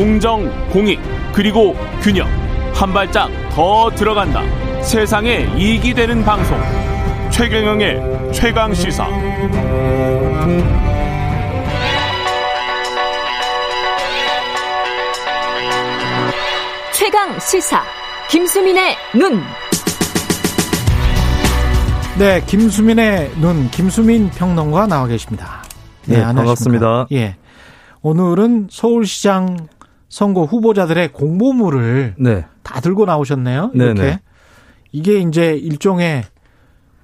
공정, 공익, 그리고 균형. 한 발짝 더 들어간다. 세상에 이익이 되는 방송. 최경영의 최강 시사. 최강 시사. 김수민의 눈. 네, 김수민의 눈, 김수민 평론가 나와 계십니다. 네, 네 반갑습니다. 예. 오늘은 서울시장 선거 후보자들의 공보물을 네. 다 들고 나오셨네요. 이렇게. 네네. 이게 이제 일종의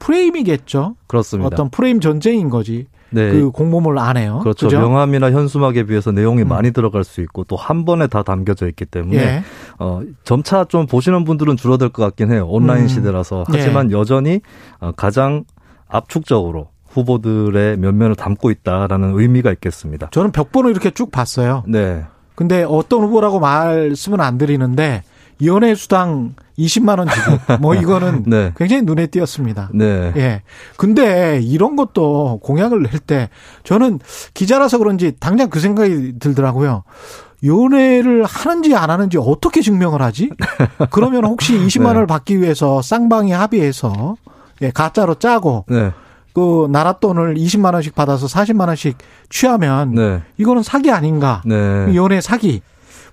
프레임이겠죠. 그렇습니다. 어떤 프레임 전쟁인 거지. 네. 그 공모물 안에요. 그렇죠. 그죠? 명함이나 현수막에 비해서 내용이 음. 많이 들어갈 수 있고 또 한 번에 다 담겨져 있기 때문에 예. 어, 점차 좀 보시는 분들은 줄어들 것 같긴 해요. 온라인 음. 시대라서. 하지만 예. 여전히 어, 가장 압축적으로 후보들의 면면을 담고 있다라는 의미가 있겠습니다. 저는 벽번호 이렇게 쭉 봤어요. 네. 근데 어떤 후보라고 말씀은 안 드리는데 연애 수당 20만 원 주고 뭐 이거는 네. 굉장히 눈에 띄었습니다. 네. 예. 근데 이런 것도 공약을 낼 때 저는 기자라서 그런지 당장 그 생각이 들더라고요. 연애를 하는지 안 하는지 어떻게 증명을 하지? 그러면 혹시 20만 네. 원을 받기 위해서 쌍방이 합의해서 예, 가짜로 짜고 네. 그 나라 돈을 20만 원씩 받아서 40만 원씩 취하면 네. 이거는 사기 아닌가? 네. 연애 사기.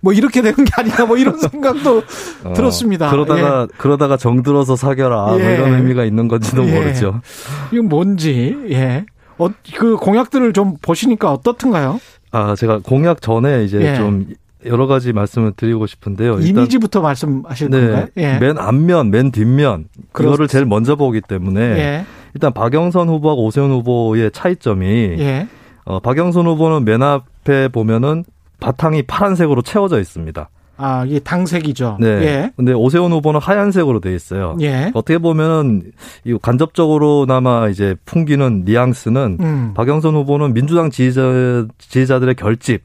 뭐 이렇게 되는 게 아니냐 뭐 이런 생각도 어, 들었습니다. 그러다가 예. 그러다가 정들어서 사겨라 뭐 예. 뭐 이런 의미가 있는 건지도 예. 모르죠. 이건 뭔지 예. 어, 그 공약들을 좀 보시니까 어떻든가요? 아 제가 공약 전에 이제 예. 좀 여러 가지 말씀을 드리고 싶은데요. 이미지부터 말씀하실 네, 건가요? 예. 맨 앞면, 맨 뒷면 그거를 제일 먼저 보기 때문에 예. 일단 박영선 후보하고 오세훈 후보의 차이점이 예. 어, 박영선 후보는 맨 앞에 보면은 바탕이 파란색으로 채워져 있습니다. 아, 이게 당색이죠. 네. 예. 근데 오세훈 후보는 하얀색으로 돼 있어요. 예. 어떻게 보면은 이 간접적으로나마 이제 풍기는 뉘앙스는 음. 박영선 후보는 민주당 지지자 지지자들의 결집에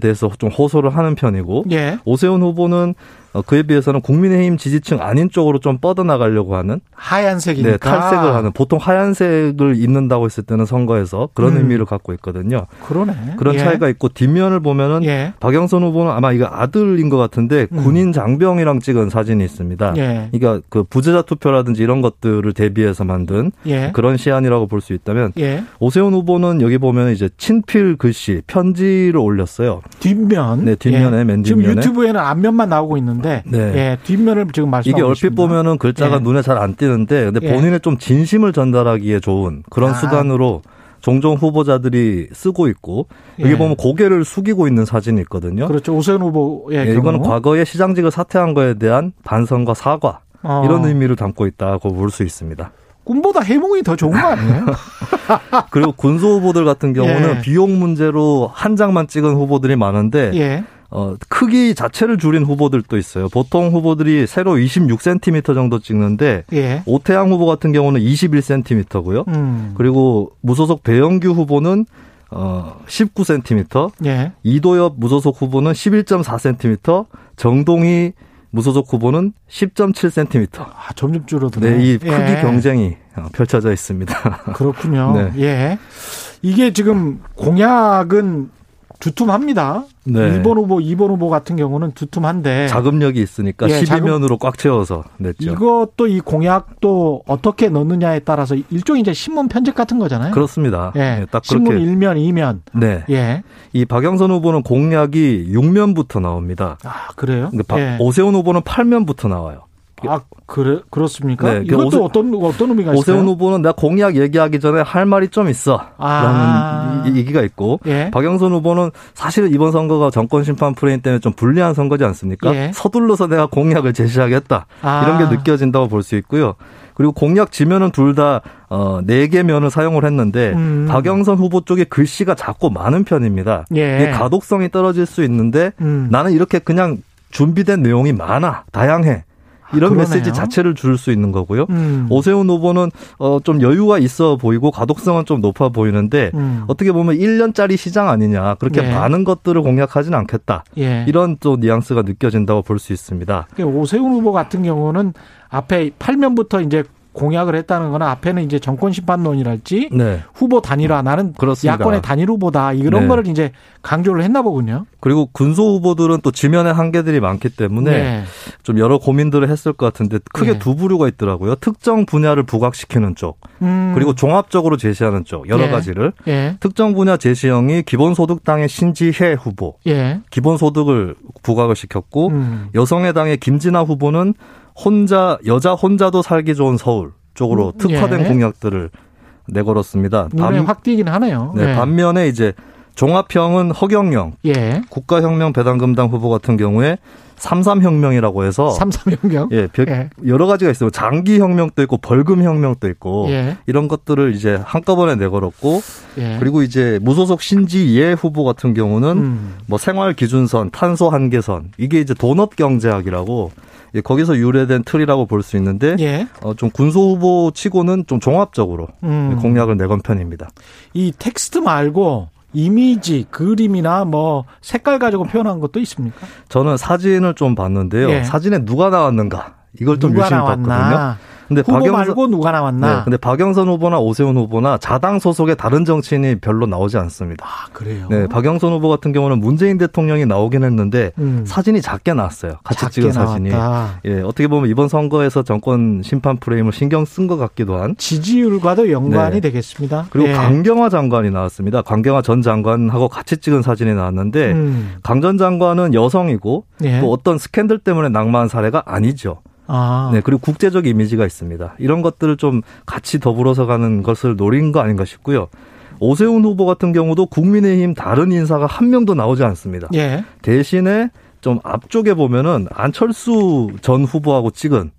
대해서 좀 호소를 하는 편이고 예. 오세훈 후보는 어, 그에 비해서는 국민의힘 지지층 아닌 쪽으로 좀 뻗어나가려고 하는 하얀색이니까 네, 탈색을 하는 보통 하얀색을 입는다고 했을 때는 선거에서 그런 음. 의미를 갖고 있거든요. 그러네. 그런 예. 차이가 있고 뒷면을 보면은 예. 박영선 후보는 아마 이거 아들인 것 같은데 음. 군인 장병이랑 찍은 사진이 있습니다. 예. 그러니까 그 부재자 투표라든지 이런 것들을 대비해서 만든 예. 그런 시안이라고 볼 수 있다면 예. 오세훈 후보는 여기 보면 이제 친필 글씨 편지를 올렸어요. 뒷면. 네, 뒷면에 예. 맨 뒷면에. 지금 유튜브에는 앞면만 나오고 있는데 있는데 네. 예, 뒷면을 지금 말씀하고 이게 얼핏 있습니다. 보면은 글자가 예. 눈에 잘 안 띄는데 근데 예. 본인의 좀 진심을 전달하기에 좋은 그런 아. 수단으로 종종 후보자들이 쓰고 있고 여기 예. 보면 고개를 숙이고 있는 사진이 있거든요. 그렇죠. 오세훈 후보의 예, 이거는 과거에 시장직을 사퇴한 거에 대한 반성과 사과 어. 이런 의미를 담고 있다고 볼 수 있습니다. 꿈보다 해몽이 더 좋은 거 아니에요? 그리고 군소 후보들 같은 경우는 예. 비용 문제로 한 장만 찍은 후보들이 많은데 예. 어, 크기 자체를 줄인 후보들도 있어요. 보통 후보들이 세로 26cm 정도 찍는데 예. 오태양 후보 같은 경우는 21cm고요. 음. 그리고 무소속 배영규 후보는 어 19cm, 예. 이도엽 무소속 후보는 11.4cm, 정동희 무소속 후보는 10.7cm. 아, 점점 줄어드네. 네, 이 크기 예. 경쟁이 어, 펼쳐져 있습니다. 그렇군요. 네. 예. 이게 지금 공약은 두툼합니다. 네. 1번 후보, 2번 후보 같은 경우는 두툼한데 자금력이 있으니까 예, 12면으로 꽉 채워서 냈죠. 이것도 이 공약도 어떻게 넣느냐에 따라서 일종의 이제 신문 편집 같은 거잖아요. 그렇습니다. 예. 네, 딱 신문 그렇게. 1면, 2면. 네. 예. 이 박영선 후보는 공약이 6면부터 나옵니다. 아, 그래요? 예. 오세훈 후보는 8면부터 나와요. 아 그래 그렇습니까? 네, 이것도 오세, 어떤 어떤 의미가 있어요? 오세훈 후보는 내가 공약 얘기하기 전에 할 말이 좀 있어. 아. 라는 얘기가 있고 예. 박영선 후보는 사실 이번 선거가 정권 심판 프레임 때문에 좀 불리한 선거지 않습니까? 예. 서둘러서 내가 공약을 제시하겠다 아. 이런 게 느껴진다고 볼 수 있고요. 그리고 공약 지면은 둘다 어, 4개 면을 사용을 했는데 음. 박영선 후보 쪽에 글씨가 작고 많은 편입니다. 예. 가독성이 떨어질 수 있는데 음. 나는 이렇게 그냥 준비된 내용이 많아 다양해. 이런 아, 메시지 자체를 줄 수 있는 거고요. 음. 오세훈 후보는 어, 좀 여유가 있어 보이고 가독성은 좀 높아 보이는데 음. 어떻게 보면 1년짜리 시장 아니냐 그렇게 예. 많은 것들을 공략하지는 않겠다. 예. 이런 또 뉘앙스가 느껴진다고 볼 수 있습니다. 오세훈 후보 같은 경우는 앞에 8면부터 이제 공약을 했다는 거는 앞에는 이제 정권 심판론이랄지 네. 후보 단일화 나는 그렇습니다. 야권의 단일 후보다 이런 네. 거를 이제 강조를 했나 보군요. 그리고 군소 후보들은 또 지면의 한계들이 많기 때문에 네. 좀 여러 고민들을 했을 것 같은데 크게 네. 두 부류가 있더라고요. 특정 분야를 부각시키는 쪽 음. 그리고 종합적으로 제시하는 쪽 여러 예. 가지를 예. 특정 분야 제시형이 기본소득당의 신지혜 후보 예. 기본소득을 부각을 시켰고 음. 여성의당의 김진아 후보는 혼자 여자 혼자도 살기 좋은 서울 쪽으로 음, 특화된 예. 공약들을 내걸었습니다. 눈에 확 띄긴 하네요. 네, 네. 반면에 이제 종합형은 허경영, 예. 국가혁명 배당금당 후보 같은 경우에 삼삼혁명이라고 해서 삼삼혁명 예, 예, 여러 가지가 있어요. 장기 혁명도 있고 벌금 혁명도 있고 예. 이런 것들을 이제 한꺼번에 내걸었고 예. 그리고 이제 무소속 신지 예 후보 같은 경우는 음. 뭐 생활 기준선, 탄소 한계선 이게 이제 돈업 경제학이라고 예, 거기서 유래된 틀이라고 볼 수 있는데 예. 어, 좀 군소 후보 치고는 좀 종합적으로 음. 공약을 내건 편입니다. 이 텍스트 말고 이미지, 그림이나 뭐 색깔 가지고 표현한 것도 있습니까? 저는 사진을 좀 봤는데요. 예. 사진에 누가 나왔는가 이걸 좀 유심히? 봤거든요. 근데 후보 박영선, 말고 누가 나왔나? 네, 근데 박영선 후보나 오세훈 후보나 자당 소속의 다른 정치인이 별로 나오지 않습니다. 아, 그래요? 네, 박영선 후보 같은 경우는 문재인 대통령이 나오긴 했는데 음. 사진이 작게 나왔어요. 같이 작게 찍은 사진이. 나왔다. 예, 어떻게 보면 이번 선거에서 정권 심판 프레임을 신경 쓴 것 같기도 한 지지율과도 연관이 네. 되겠습니다. 그리고 예. 강경화 장관이 나왔습니다. 강경화 전 장관하고 같이 찍은 사진이 나왔는데 음. 강전 장관은 여성이고 예. 또 어떤 스캔들 때문에 낙마한 사례가 아니죠. 아. 네, 그리고 국제적 이미지가 있습니다. 이런 것들을 좀 같이 더불어서 가는 것을 노린 거 아닌가 싶고요. 오세훈 후보 같은 경우도 국민의힘 다른 인사가 한 명도 나오지 않습니다. 예. 대신에 좀 앞쪽에 보면은 안철수 전 후보하고 찍은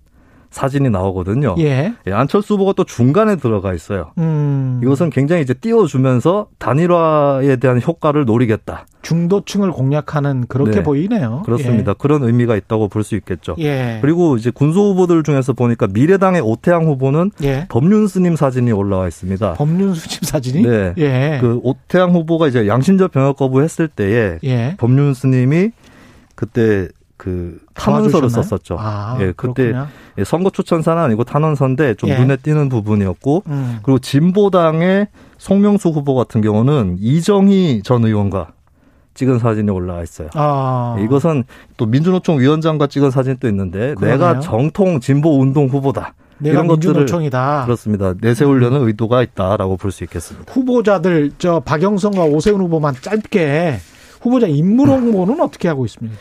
사진이 나오거든요. 예. 예. 안철수 후보가 또 중간에 들어가 있어요. 음. 이것은 굉장히 이제 띄워주면서 단일화에 대한 효과를 노리겠다. 중도층을 공략하는 그렇게 네. 보이네요. 그렇습니다. 예. 그런 의미가 있다고 볼 수 있겠죠. 예. 그리고 이제 군소 후보들 중에서 보니까 미래당의 오태양 후보는 예. 법륜스님 사진이 올라와 있습니다. 법륜스님 사진이? 네. 예. 그 오태양 후보가 이제 양심적 병역 거부했을 때에 예. 법륜스님이 그때 그 탄원서를 썼었죠. 아, 예, 그때 예, 선거 추천사는 아니고 탄원서인데 좀 예. 눈에 띄는 부분이었고 음. 그리고 진보당의 송명수 후보 같은 경우는 이정희 전 의원과 찍은 사진이 올라와 있어요. 아. 예, 이것은 또 민주노총 위원장과 찍은 사진도 있는데 그러네요. 내가 정통 진보 운동 후보다. 이런 것들을 민주노총이다. 그렇습니다. 내세우려는 음. 의도가 있다라고 볼 수 있겠습니다. 후보자들 저 박영선과 오세훈 후보만 짧게 후보자 인물 홍보는 어떻게 하고 있습니까?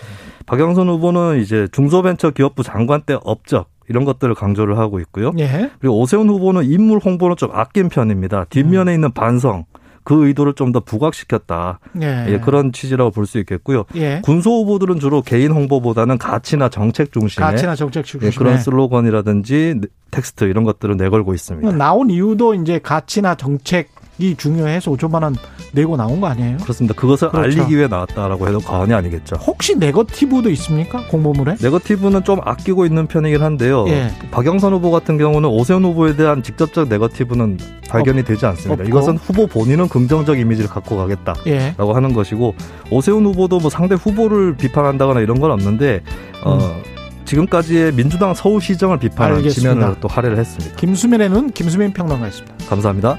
박영선 후보는 이제 중소벤처기업부 장관 때 업적 이런 것들을 강조를 하고 있고요. 예. 그리고 오세훈 후보는 인물 홍보는 좀 아낀 편입니다. 뒷면에 음. 있는 반성 그 의도를 좀 더 부각시켰다. 예. 예, 그런 취지라고 볼 수 있겠고요. 예. 군소 후보들은 주로 개인 홍보보다는 가치나 정책 중심의 가치나 정책 중심의 예, 그런 슬로건이라든지 텍스트 이런 것들을 내걸고 있습니다. 나온 이유도 이제 가치나 정책 이 중요해서 5천만 원 내고 나온 거 아니에요? 그렇습니다. 그것을 그렇죠. 알리기 위해 나왔다라고 해도 과언이 아니겠죠. 혹시 네거티브도 있습니까? 공모물에? 네거티브는 좀 아끼고 있는 편이긴 한데요. 예. 박영선 후보 같은 경우는 오세훈 후보에 대한 직접적 네거티브는 발견이 어, 되지 않습니다. 없고. 이것은 후보 본인은 긍정적 이미지를 갖고 가겠다라고 예. 하는 것이고 오세훈 후보도 뭐 상대 후보를 비판한다거나 이런 건 없는데 어, 음. 어, 지금까지의 민주당 서울시정을 비판한 지면을 또 할애를 했습니다. 김수민의 눈 김수민 평론가였습니다. 감사합니다.